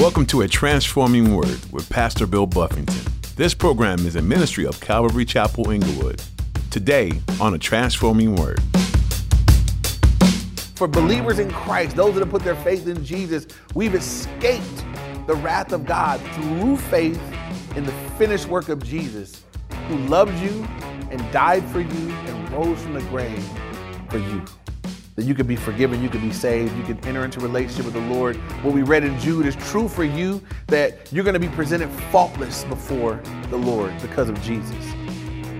Welcome to A Transforming Word with Pastor Bill Buffington. This program is a ministry of Calvary Chapel Inglewood. Today on A Transforming Word. For believers in Christ, those that have put their faith in Jesus, we've escaped the wrath of God through faith in the finished work of Jesus, who loved you and died for you and rose from the grave for you that you can be forgiven, you can be saved, you can enter into relationship with the Lord. What we read in Jude is true for you that you're going to be presented faultless before the Lord because of Jesus.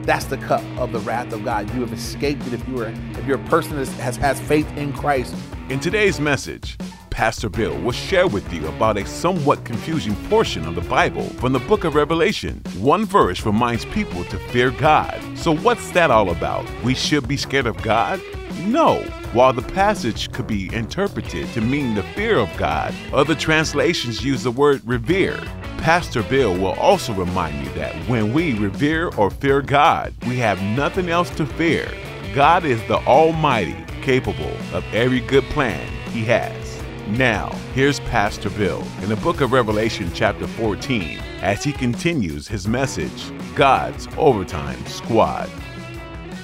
That's the cup of the wrath of God. You have escaped it if you are if you're a person that has has faith in Christ. In today's message, Pastor Bill will share with you about a somewhat confusing portion of the Bible from the book of Revelation. One verse reminds people to fear God. So, what's that all about? We should be scared of God? No. While the passage could be interpreted to mean the fear of God, other translations use the word revere. Pastor Bill will also remind you that when we revere or fear God, we have nothing else to fear. God is the Almighty, capable of every good plan He has. Now, here's Pastor Bill in the book of Revelation, chapter 14, as he continues his message God's Overtime Squad.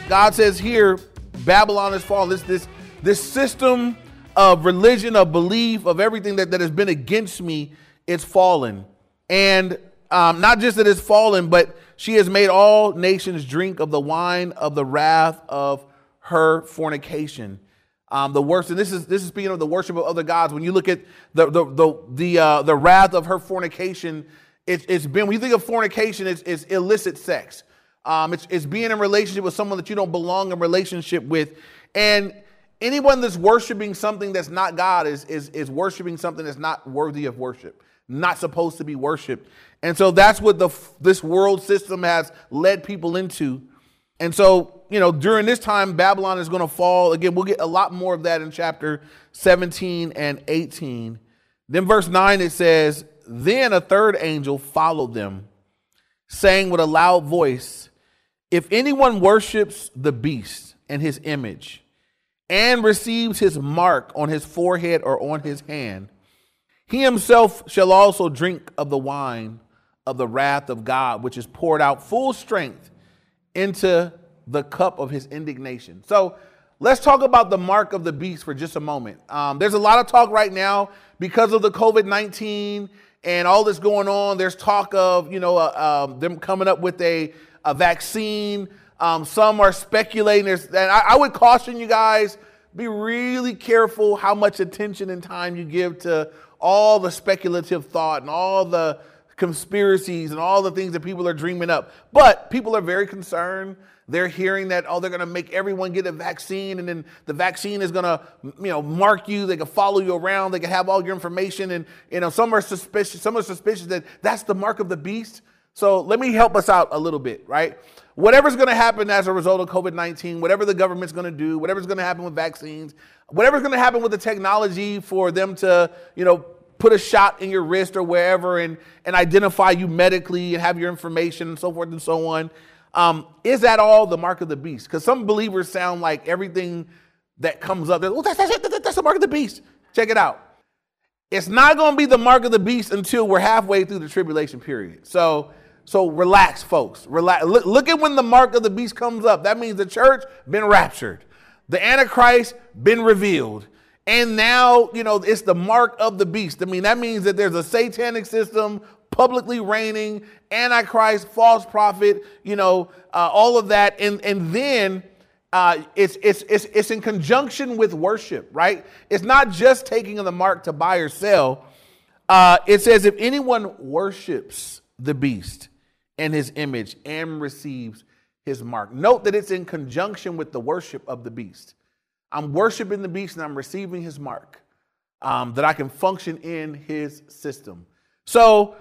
God says here, Babylon has fallen. This, this, this system of religion, of belief, of everything that, that has been against me, it's fallen. And um, not just that it's fallen, but she has made all nations drink of the wine of the wrath of her fornication. Um, the worst, and this is this is speaking of the worship of other gods. When you look at the the the the, uh, the wrath of her fornication, it's, it's been when you think of fornication, it's, it's illicit sex. Um, it's, it's being in relationship with someone that you don't belong in relationship with. And anyone that's worshiping something that's not God is, is, is worshiping something that's not worthy of worship, not supposed to be worshiped. And so that's what the, this world system has led people into. And so, you know, during this time, Babylon is going to fall. Again, we'll get a lot more of that in chapter 17 and 18. Then, verse 9, it says, Then a third angel followed them, saying with a loud voice, if anyone worships the beast and his image and receives his mark on his forehead or on his hand, he himself shall also drink of the wine of the wrath of God, which is poured out full strength into the cup of his indignation. So let's talk about the mark of the beast for just a moment. Um, there's a lot of talk right now because of the COVID 19 and all this going on. There's talk of, you know, uh, um, them coming up with a a vaccine. Um, some are speculating. and I, I would caution you guys be really careful how much attention and time you give to all the speculative thought and all the conspiracies and all the things that people are dreaming up. But people are very concerned. They're hearing that, oh, they're going to make everyone get a vaccine, and then the vaccine is going to, you know, mark you. They can follow you around. They can have all your information. And, you know, some are suspicious. Some are suspicious that that's the mark of the beast. So let me help us out a little bit, right? Whatever's going to happen as a result of COVID 19, whatever the government's going to do, whatever's going to happen with vaccines, whatever's going to happen with the technology for them to, you know, put a shot in your wrist or wherever and, and identify you medically and have your information and so forth and so on. Um, is that all the mark of the beast? Because some believers sound like everything that comes up, well, that's, that's, that's the mark of the beast. Check it out. It's not going to be the mark of the beast until we're halfway through the tribulation period. So, so relax, folks. Relax. Look, look, at when the mark of the beast comes up. That means the church been raptured, the Antichrist been revealed, and now you know it's the mark of the beast. I mean that means that there's a satanic system publicly reigning, Antichrist, false prophet, you know, uh, all of that, and and then. Uh, it's, it's, it's, it's in conjunction with worship, right? It's not just taking of the mark to buy or sell. Uh, it says, if anyone worships the beast and his image and receives his mark. Note that it's in conjunction with the worship of the beast. I'm worshiping the beast and I'm receiving his mark um, that I can function in his system. So,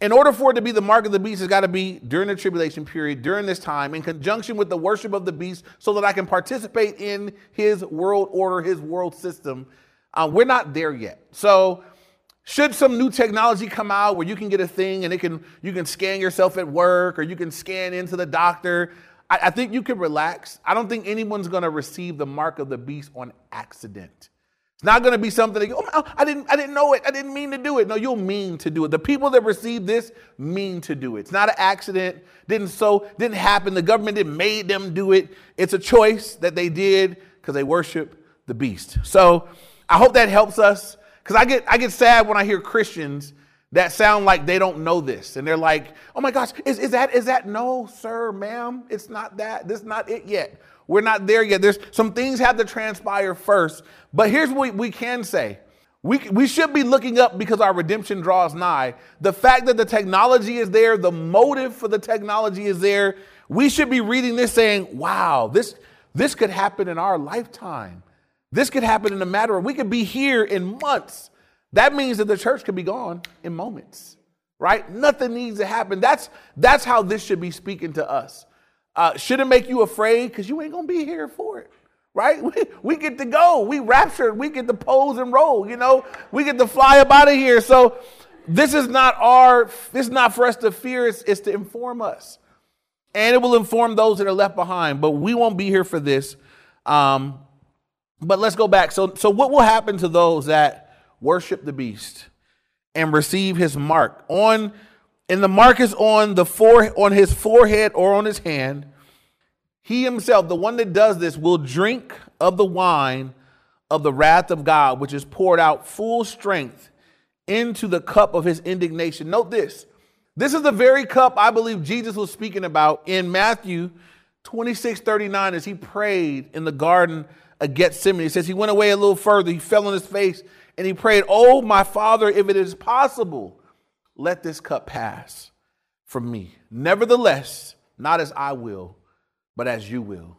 in order for it to be the mark of the beast, it's got to be during the tribulation period, during this time, in conjunction with the worship of the beast, so that I can participate in his world order, his world system. Uh, we're not there yet. So, should some new technology come out where you can get a thing and it can you can scan yourself at work or you can scan into the doctor, I, I think you can relax. I don't think anyone's to receive the mark of the beast on accident. It's not to be something that you, oh, I didn't, I didn't know it. I didn't mean to do it. No, you'll mean to do it. The people that receive this mean to do it. It's not an accident. Didn't so, didn't happen. The government didn't made them do it. It's a choice that they did because they worship the beast. So I hope that helps us because I get, I get sad when I hear Christians that sound like they don't know this and they're like, oh my gosh, is, is that, is that? No, sir, ma'am, it's not that. This is not it yet. We're not there yet. There's some things have to transpire first. But here's what we can say. We, we should be looking up because our redemption draws nigh. The fact that the technology is there, the motive for the technology is there. We should be reading this saying, wow, this, this could happen in our lifetime. This could happen in a matter of, we could be here in months. That means that the church could be gone in moments, right? Nothing needs to happen. That's, that's how this should be speaking to us. Uh, shouldn't make you afraid because you ain't going to be here for it, right? We, we get to go. We raptured. We get to pose and roll, you know? We get to fly up out of here. So this is not our, this is not for us to fear. It's, it's to inform us. And it will inform those that are left behind. But we won't be here for this. Um, but let's go back. So, so what will happen to those that worship the beast and receive his mark on and the mark is on the fore, on his forehead or on his hand. He himself, the one that does this, will drink of the wine of the wrath of God, which is poured out full strength into the cup of his indignation. Note this. This is the very cup I believe Jesus was speaking about in Matthew 26 39 as he prayed in the garden of Gethsemane. He says he went away a little further, he fell on his face, and he prayed, Oh, my Father, if it is possible, let this cup pass from me. Nevertheless, not as I will, but as you will.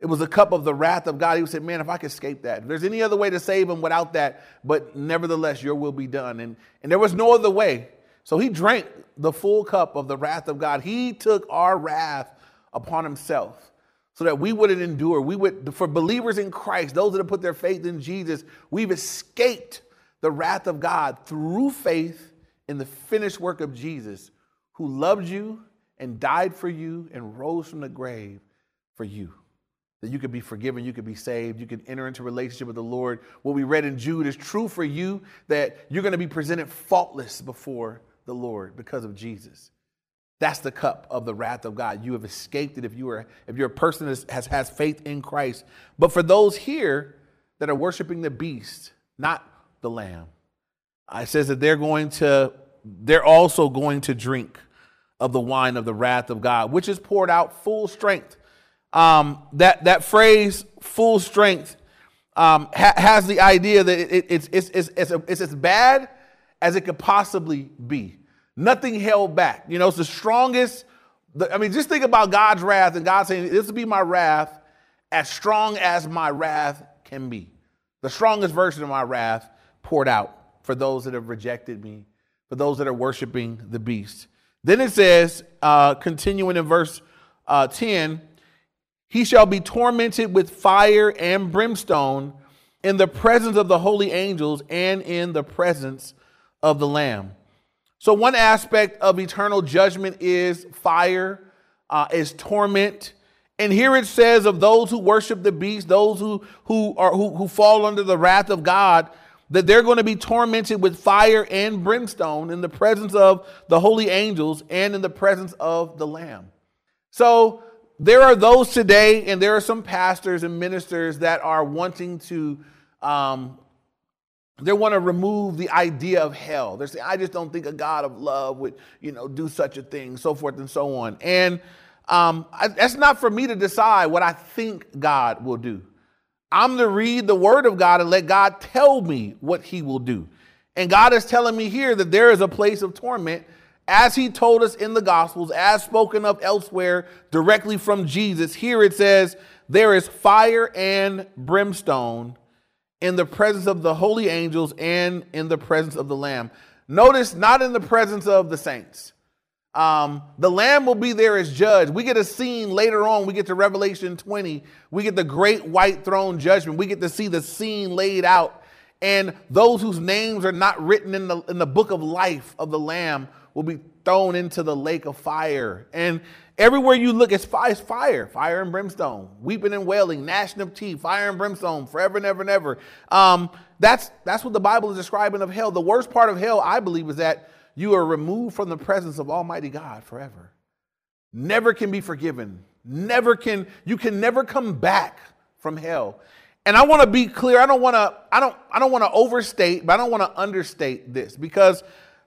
It was a cup of the wrath of God. He said, Man, if I could escape that, if there's any other way to save him without that, but nevertheless, your will be done. And, and there was no other way. So he drank the full cup of the wrath of God. He took our wrath upon himself so that we wouldn't endure. We would, for believers in Christ, those that have put their faith in Jesus, we've escaped the wrath of God through faith in the finished work of Jesus, who loved you and died for you and rose from the grave for you. That you could be forgiven, you could be saved, you could enter into relationship with the Lord. What we read in Jude is true for you that you're going to be presented faultless before the Lord because of Jesus. That's the cup of the wrath of God. You have escaped it if you are if you're a person that has, has faith in Christ. But for those here that are worshiping the beast, not the lamb, it says that they're going to, they're also going to drink of the wine of the wrath of God, which is poured out full strength. Um, that that phrase, full strength, um, ha- has the idea that it, it, it's, it's, it's, it's, a, it's as bad as it could possibly be. Nothing held back. You know, it's the strongest. I mean, just think about God's wrath and God saying, This will be my wrath, as strong as my wrath can be. The strongest version of my wrath poured out for those that have rejected me, for those that are worshiping the beast. Then it says, uh, continuing in verse uh, 10, he shall be tormented with fire and brimstone in the presence of the holy angels and in the presence of the Lamb. So, one aspect of eternal judgment is fire, uh, is torment. And here it says of those who worship the beast, those who, who, are, who, who fall under the wrath of God, that they're going to be tormented with fire and brimstone in the presence of the holy angels and in the presence of the Lamb. So there are those today, and there are some pastors and ministers that are wanting to, um, they want to remove the idea of hell. They're saying, I just don't think a God of love would, you know, do such a thing, so forth and so on. And um, I, that's not for me to decide what I think God will do. I'm to read the word of God and let God tell me what he will do. And God is telling me here that there is a place of torment, as he told us in the Gospels, as spoken of elsewhere directly from Jesus. Here it says, There is fire and brimstone in the presence of the holy angels and in the presence of the Lamb. Notice, not in the presence of the saints. Um, the Lamb will be there as judge. We get a scene later on. We get to Revelation 20. We get the great white throne judgment. We get to see the scene laid out. And those whose names are not written in the, in the book of life of the Lamb will be thrown into the lake of fire. And Everywhere you look, it's fire, fire, fire and brimstone, weeping and wailing, gnashing of teeth, fire and brimstone, forever and ever and ever. Um, that's that's what the Bible is describing of hell. The worst part of hell, I believe, is that you are removed from the presence of Almighty God forever. Never can be forgiven. Never can you can never come back from hell. And I want to be clear. I don't want to. I don't. I don't want to overstate, but I don't want to understate this because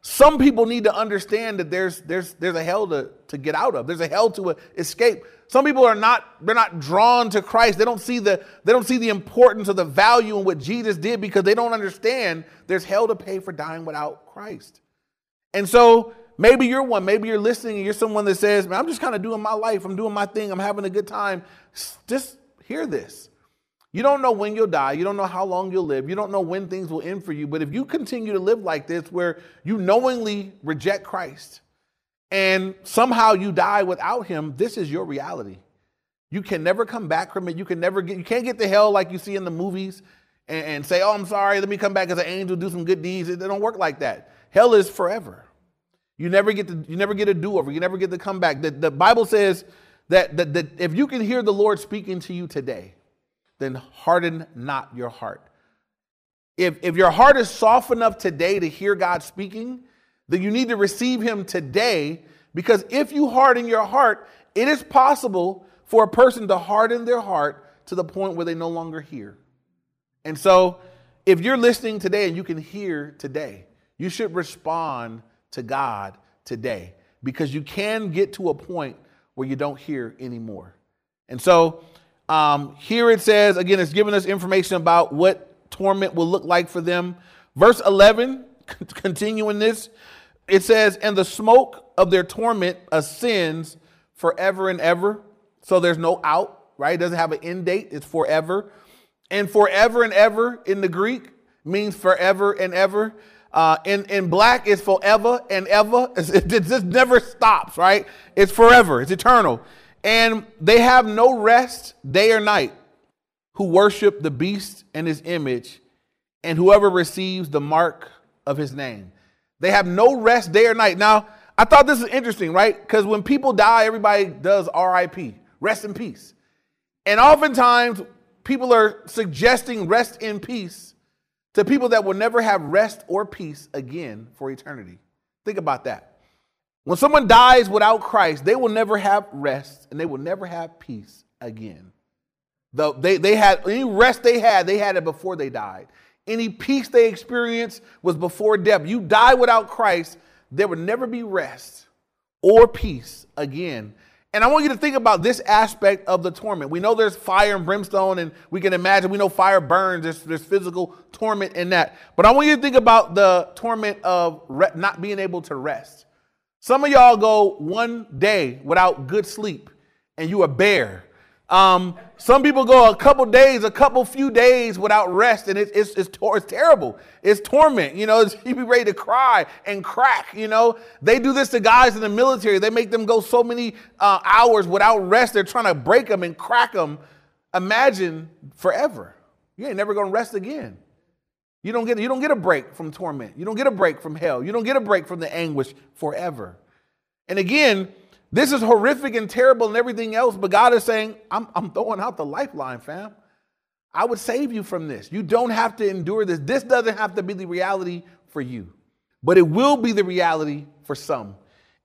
some people need to understand that there's there's there's a hell to, to get out of. There's a hell to escape. Some people are not they're not drawn to Christ. They don't see the they don't see the importance or the value in what Jesus did because they don't understand there's hell to pay for dying without Christ. And so maybe you're one, maybe you're listening and you're someone that says, "Man, I'm just kind of doing my life. I'm doing my thing. I'm having a good time." Just hear this. You don't know when you'll die. You don't know how long you'll live. You don't know when things will end for you. But if you continue to live like this, where you knowingly reject Christ and somehow you die without him, this is your reality. You can never come back from it. You can never get, you can't get to hell like you see in the movies and, and say, oh, I'm sorry, let me come back as an angel, do some good deeds. It, it don't work like that. Hell is forever. You never get to, you never get a do-over. You never get to come back. The, the Bible says that, that, that if you can hear the Lord speaking to you today, then harden not your heart. If, if your heart is soft enough today to hear God speaking, then you need to receive Him today because if you harden your heart, it is possible for a person to harden their heart to the point where they no longer hear. And so, if you're listening today and you can hear today, you should respond to God today because you can get to a point where you don't hear anymore. And so, um, here it says, again, it's giving us information about what torment will look like for them. Verse 11, continuing this, it says, And the smoke of their torment ascends forever and ever. So there's no out, right? It doesn't have an end date, it's forever. And forever and ever in the Greek means forever and ever. Uh, in, in black, it's forever and ever. It, it just never stops, right? It's forever, it's eternal. And they have no rest day or night who worship the beast and his image, and whoever receives the mark of his name. They have no rest day or night. Now, I thought this is interesting, right? Because when people die, everybody does RIP, rest in peace. And oftentimes, people are suggesting rest in peace to people that will never have rest or peace again for eternity. Think about that. When someone dies without Christ, they will never have rest and they will never have peace again. Though they, they had any rest they had, they had it before they died. Any peace they experienced was before death. You die without Christ, there will never be rest or peace again. And I want you to think about this aspect of the torment. We know there's fire and brimstone, and we can imagine, we know fire burns, there's, there's physical torment in that. But I want you to think about the torment of re- not being able to rest. Some of y'all go one day without good sleep and you are bare. Um, some people go a couple days, a couple few days without rest, and it's it's it's, tor- it's terrible. It's torment. You know, you be ready to cry and crack. You know, they do this to guys in the military. They make them go so many uh, hours without rest. They're trying to break them and crack them. Imagine forever. You ain't never gonna rest again. You don't get you don't get a break from torment. You don't get a break from hell. You don't get a break from the anguish forever. And again, this is horrific and terrible and everything else, but God is saying, I'm, I'm throwing out the lifeline, fam. I would save you from this. You don't have to endure this. This doesn't have to be the reality for you, but it will be the reality for some.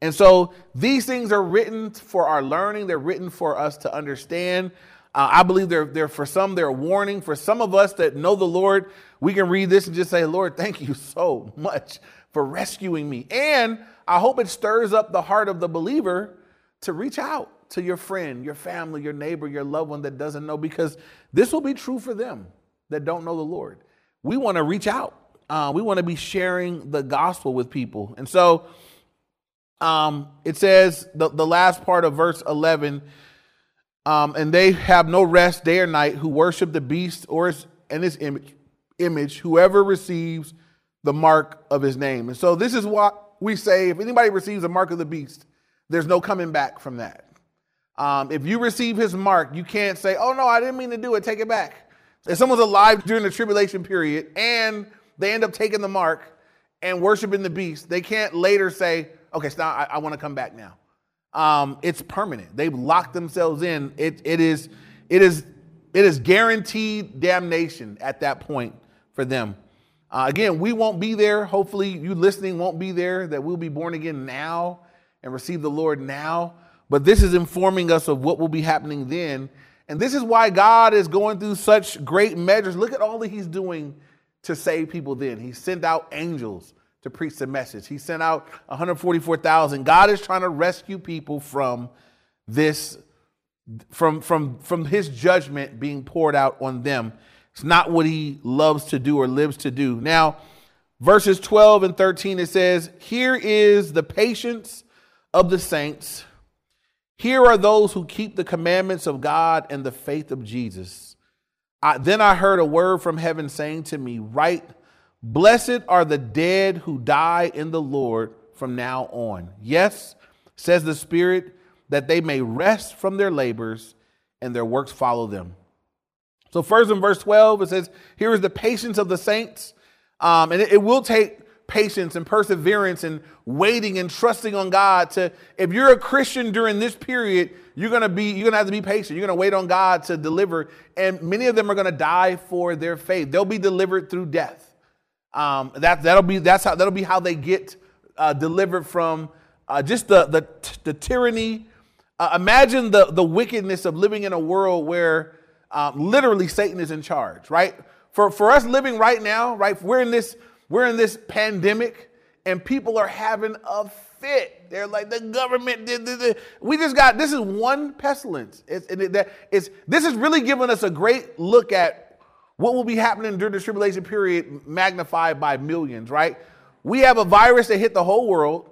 And so these things are written for our learning, they're written for us to understand. Uh, I believe they're, they're for some, they're a warning. For some of us that know the Lord, we can read this and just say, Lord, thank you so much for rescuing me. And I hope it stirs up the heart of the believer to reach out to your friend, your family, your neighbor, your loved one that doesn't know, because this will be true for them that don't know the Lord. We want to reach out. Uh, we want to be sharing the gospel with people. And so um, it says, the, the last part of verse 11 um, and they have no rest day or night who worship the beast or his, and his image, image, whoever receives the mark of his name. And so this is what we say if anybody receives the mark of the beast, there's no coming back from that. Um, if you receive his mark, you can't say, oh no, I didn't mean to do it, take it back. If someone's alive during the tribulation period and they end up taking the mark and worshiping the beast, they can't later say, okay, so now I, I want to come back now. Um, it's permanent. They've locked themselves in. It, it is it is it is guaranteed damnation at that point for them. Uh, again, we won't be there. Hopefully, you listening won't be there. That we'll be born again now and receive the Lord now. But this is informing us of what will be happening then. And this is why God is going through such great measures. Look at all that He's doing to save people then. He sent out angels to preach the message. He sent out 144,000. God is trying to rescue people from this from from from his judgment being poured out on them. It's not what he loves to do or lives to do. Now, verses 12 and 13 it says, "Here is the patience of the saints. Here are those who keep the commandments of God and the faith of Jesus." I, then I heard a word from heaven saying to me, "Write Blessed are the dead who die in the Lord from now on. Yes, says the Spirit, that they may rest from their labors and their works follow them. So, first in verse 12, it says, Here is the patience of the saints. Um, and it, it will take patience and perseverance and waiting and trusting on God to if you're a Christian during this period, you're gonna be you're gonna have to be patient. You're gonna wait on God to deliver. And many of them are gonna die for their faith. They'll be delivered through death. Um, that that'll be that's how that'll be how they get uh, delivered from uh, just the the, the tyranny. Uh, imagine the the wickedness of living in a world where um, literally Satan is in charge, right? For for us living right now, right? We're in this we're in this pandemic, and people are having a fit. They're like the government did. did, We just got this is one pestilence. It's, it, it's this is really giving us a great look at what will be happening during the tribulation period magnified by millions, right? We have a virus that hit the whole world.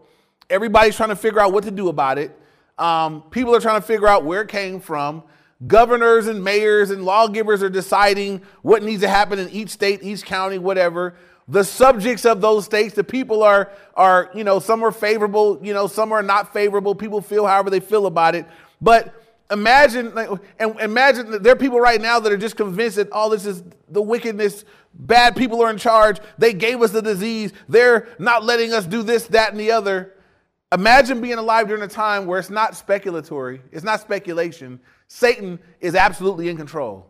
Everybody's trying to figure out what to do about it. Um, people are trying to figure out where it came from. Governors and mayors and lawgivers are deciding what needs to happen in each state, each county, whatever. The subjects of those states, the people are, are, you know, some are favorable, you know, some are not favorable. People feel however they feel about it. But imagine and imagine that there are people right now that are just convinced that all this is the wickedness bad people are in charge they gave us the disease they're not letting us do this that and the other. Imagine being alive during a time where it's not speculatory it's not speculation. Satan is absolutely in control.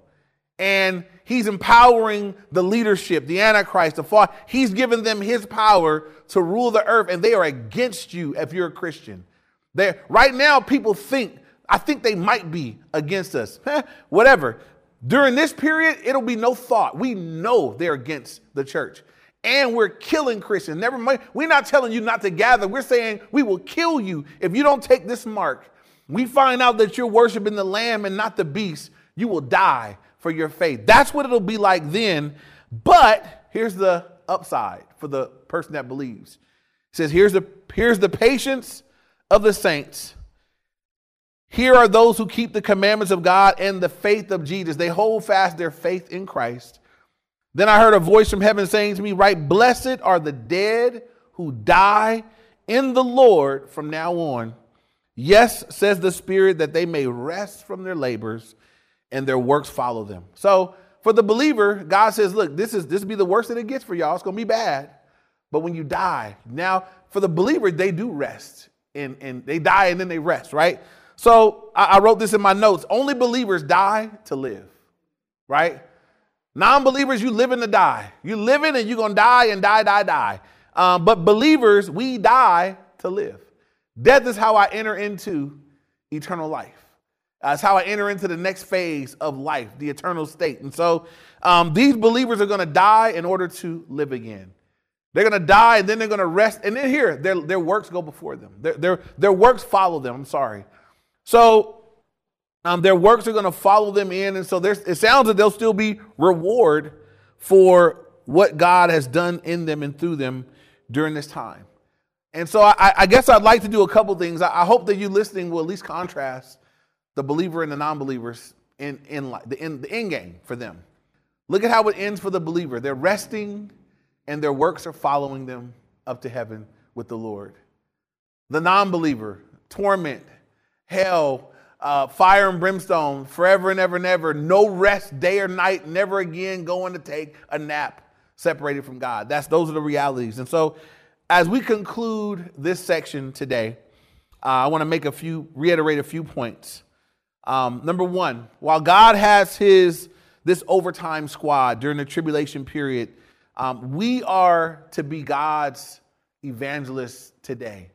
And he's empowering the leadership the antichrist the fall. He's given them his power to rule the earth and they are against you if you're a christian. They right now people think I think they might be against us. Whatever. During this period, it'll be no thought. We know they're against the church. And we're killing Christians. Never mind. We're not telling you not to gather. We're saying we will kill you if you don't take this mark. We find out that you're worshiping the lamb and not the beast. You will die for your faith. That's what it'll be like then. But here's the upside for the person that believes. It says, here's the, here's the patience of the saints here are those who keep the commandments of God and the faith of Jesus. They hold fast their faith in Christ. Then I heard a voice from heaven saying to me, Write, blessed are the dead who die in the Lord from now on. Yes, says the Spirit, that they may rest from their labors and their works follow them. So for the believer, God says, Look, this is this be the worst that it gets for y'all. It's gonna be bad. But when you die, now for the believer, they do rest. And, and they die and then they rest, right? So I, I wrote this in my notes. Only believers die to live, right? Non believers, you live in to die. You living and you're going to die and die, die, die. Um, but believers, we die to live. Death is how I enter into eternal life. That's how I enter into the next phase of life, the eternal state. And so um, these believers are going to die in order to live again. They're going to die and then they're going to rest. And then here, their, their works go before them. Their, their, their works follow them. I'm sorry. So um, their works are going to follow them in. And so it sounds that they'll still be reward for what God has done in them and through them during this time. And so I, I guess I'd like to do a couple things. I, I, hope that you listening will at least contrast the believer and the non-believers in, in the, in the end game for them. Look at how it ends for the believer. They're resting and their works are following them up to heaven with the Lord. The non-believer, torment, hell, uh, fire and brimstone, forever and ever and ever, no rest day or night, never again going to take a nap separated from God. That's those are the realities. And so, as we conclude this section today, uh, I want to make a few, reiterate a few points. Um, number one, while God has his this overtime squad during the tribulation period, um, we are to be God's evangelists today.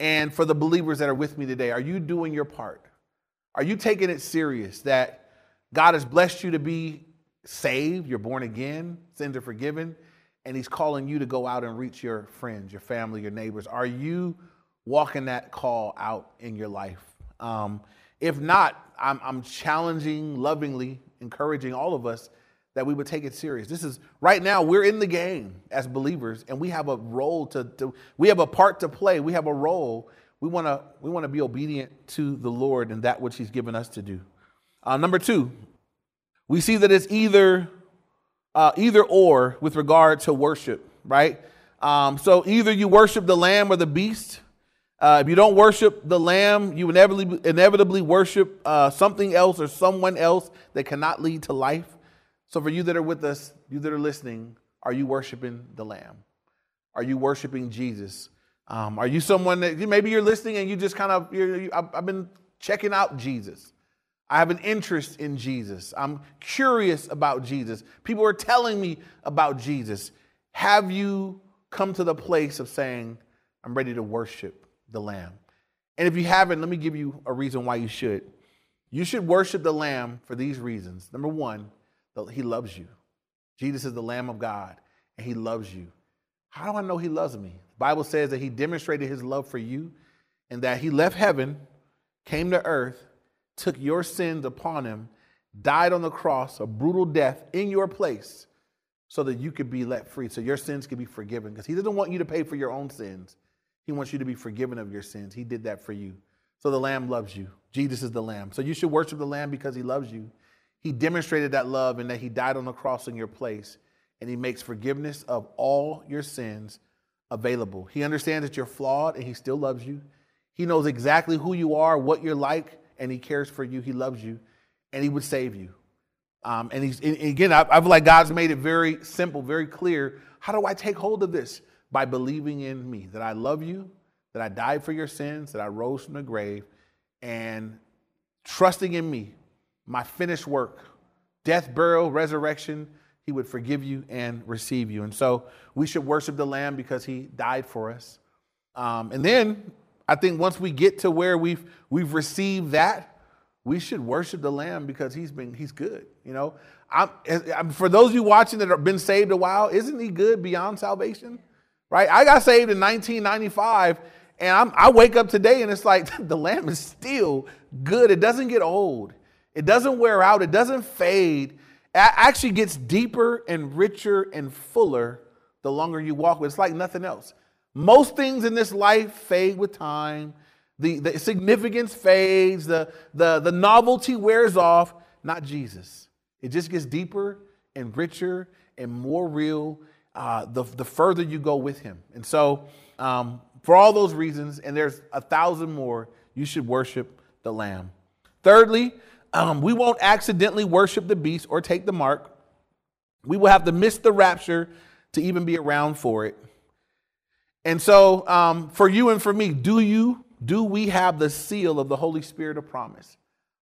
And for the believers that are with me today, are you doing your part? Are you taking it serious that God has blessed you to be saved, you're born again, sins are forgiven, and He's calling you to go out and reach your friends, your family, your neighbors? Are you walking that call out in your life? Um, if not, I'm, I'm challenging, lovingly encouraging all of us that we would take it serious. This is right now, we're in the game as believers, and we have a role to, to we have a part to play. We have a role. We want to we want to be obedient to the Lord and that which He's given us to do. Uh, number two, we see that it's either uh, either or with regard to worship, right? Um, so either you worship the lamb or the beast. Uh, if you don't worship the lamb, you inevitably, inevitably worship uh, something else or someone else that cannot lead to life. So, for you that are with us, you that are listening, are you worshiping the lamb? Are you worshiping Jesus? Um, are you someone that maybe you're listening and you just kind of, you, I've been checking out Jesus. I have an interest in Jesus. I'm curious about Jesus. People are telling me about Jesus. Have you come to the place of saying, I'm ready to worship the Lamb? And if you haven't, let me give you a reason why you should. You should worship the Lamb for these reasons. Number one, he loves you. Jesus is the Lamb of God, and he loves you. How do I know he loves me? The Bible says that he demonstrated his love for you and that he left heaven, came to earth, took your sins upon him, died on the cross, a brutal death in your place, so that you could be let free, so your sins could be forgiven. Because he doesn't want you to pay for your own sins, he wants you to be forgiven of your sins. He did that for you. So the Lamb loves you. Jesus is the Lamb. So you should worship the Lamb because he loves you. He demonstrated that love in that he died on the cross in your place, and he makes forgiveness of all your sins available. He understands that you're flawed, and he still loves you. He knows exactly who you are, what you're like, and he cares for you. He loves you, and he would save you. Um, and he's and again, I, I feel like God's made it very simple, very clear. How do I take hold of this? By believing in me, that I love you, that I died for your sins, that I rose from the grave, and trusting in me, my finished work, death, burial, resurrection, he would forgive you and receive you. And so we should worship the Lamb because he died for us. Um, and then I think once we get to where we've we've received that, we should worship the Lamb because he's been he's good. You know, I'm, I'm, for those of you watching that have been saved a while, isn't he good beyond salvation? Right? I got saved in 1995, and I'm, I wake up today and it's like the Lamb is still good. It doesn't get old. It doesn't wear out. It doesn't fade. It actually gets deeper and richer and fuller the longer you walk with. It's like nothing else. Most things in this life fade with time. The, the significance fades, the, the, the novelty wears off. Not Jesus. It just gets deeper and richer and more real uh, the, the further you go with him. And so, um, for all those reasons, and there's a thousand more, you should worship the Lamb. Thirdly, um, we won't accidentally worship the beast or take the mark. We will have to miss the rapture to even be around for it. And so, um, for you and for me, do you, do we have the seal of the Holy Spirit of promise?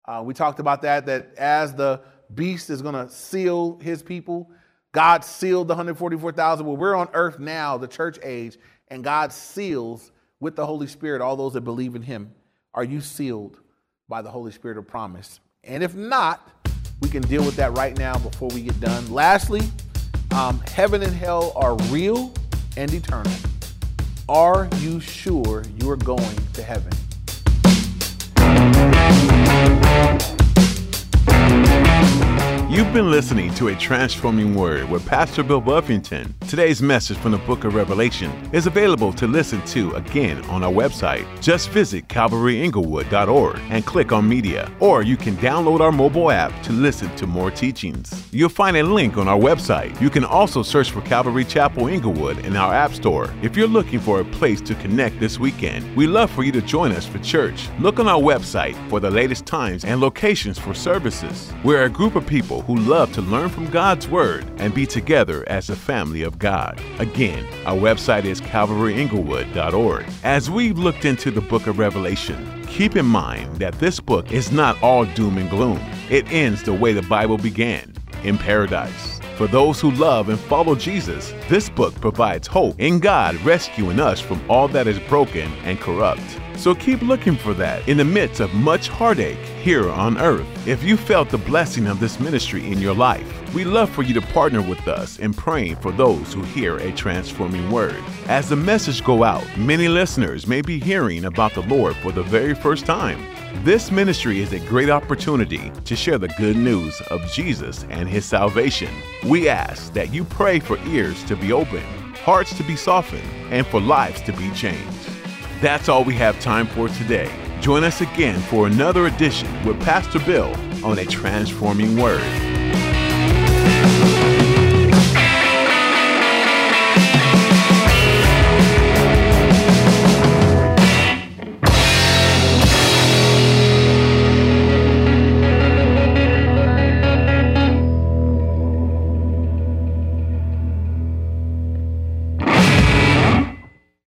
Uh, we talked about that, that as the beast is going to seal his people, God sealed the 144,000. Well, we're on earth now, the church age, and God seals with the Holy Spirit all those that believe in him. Are you sealed by the Holy Spirit of promise? And if not, we can deal with that right now before we get done. Lastly, um, heaven and hell are real and eternal. Are you sure you are going to heaven? You've been listening to A Transforming Word with Pastor Bill Buffington. Today's message from the book of Revelation is available to listen to again on our website. Just visit calvaryinglewood.org and click on media, or you can download our mobile app to listen to more teachings. You'll find a link on our website. You can also search for Calvary Chapel Inglewood in our App Store. If you're looking for a place to connect this weekend, we'd love for you to join us for church. Look on our website for the latest times and locations for services. We're a group of people who love to learn from God's Word and be together as a family God. Again, our website is calvaryinglewood.org. As we've looked into the book of Revelation, keep in mind that this book is not all doom and gloom. It ends the way the Bible began in paradise. For those who love and follow Jesus, this book provides hope in God rescuing us from all that is broken and corrupt. So keep looking for that in the midst of much heartache here on earth. If you felt the blessing of this ministry in your life, we love for you to partner with us in praying for those who hear a transforming word. As the message go out, many listeners may be hearing about the Lord for the very first time. This ministry is a great opportunity to share the good news of Jesus and his salvation. We ask that you pray for ears to be open, hearts to be softened, and for lives to be changed. That's all we have time for today. Join us again for another edition with Pastor Bill on a transforming word.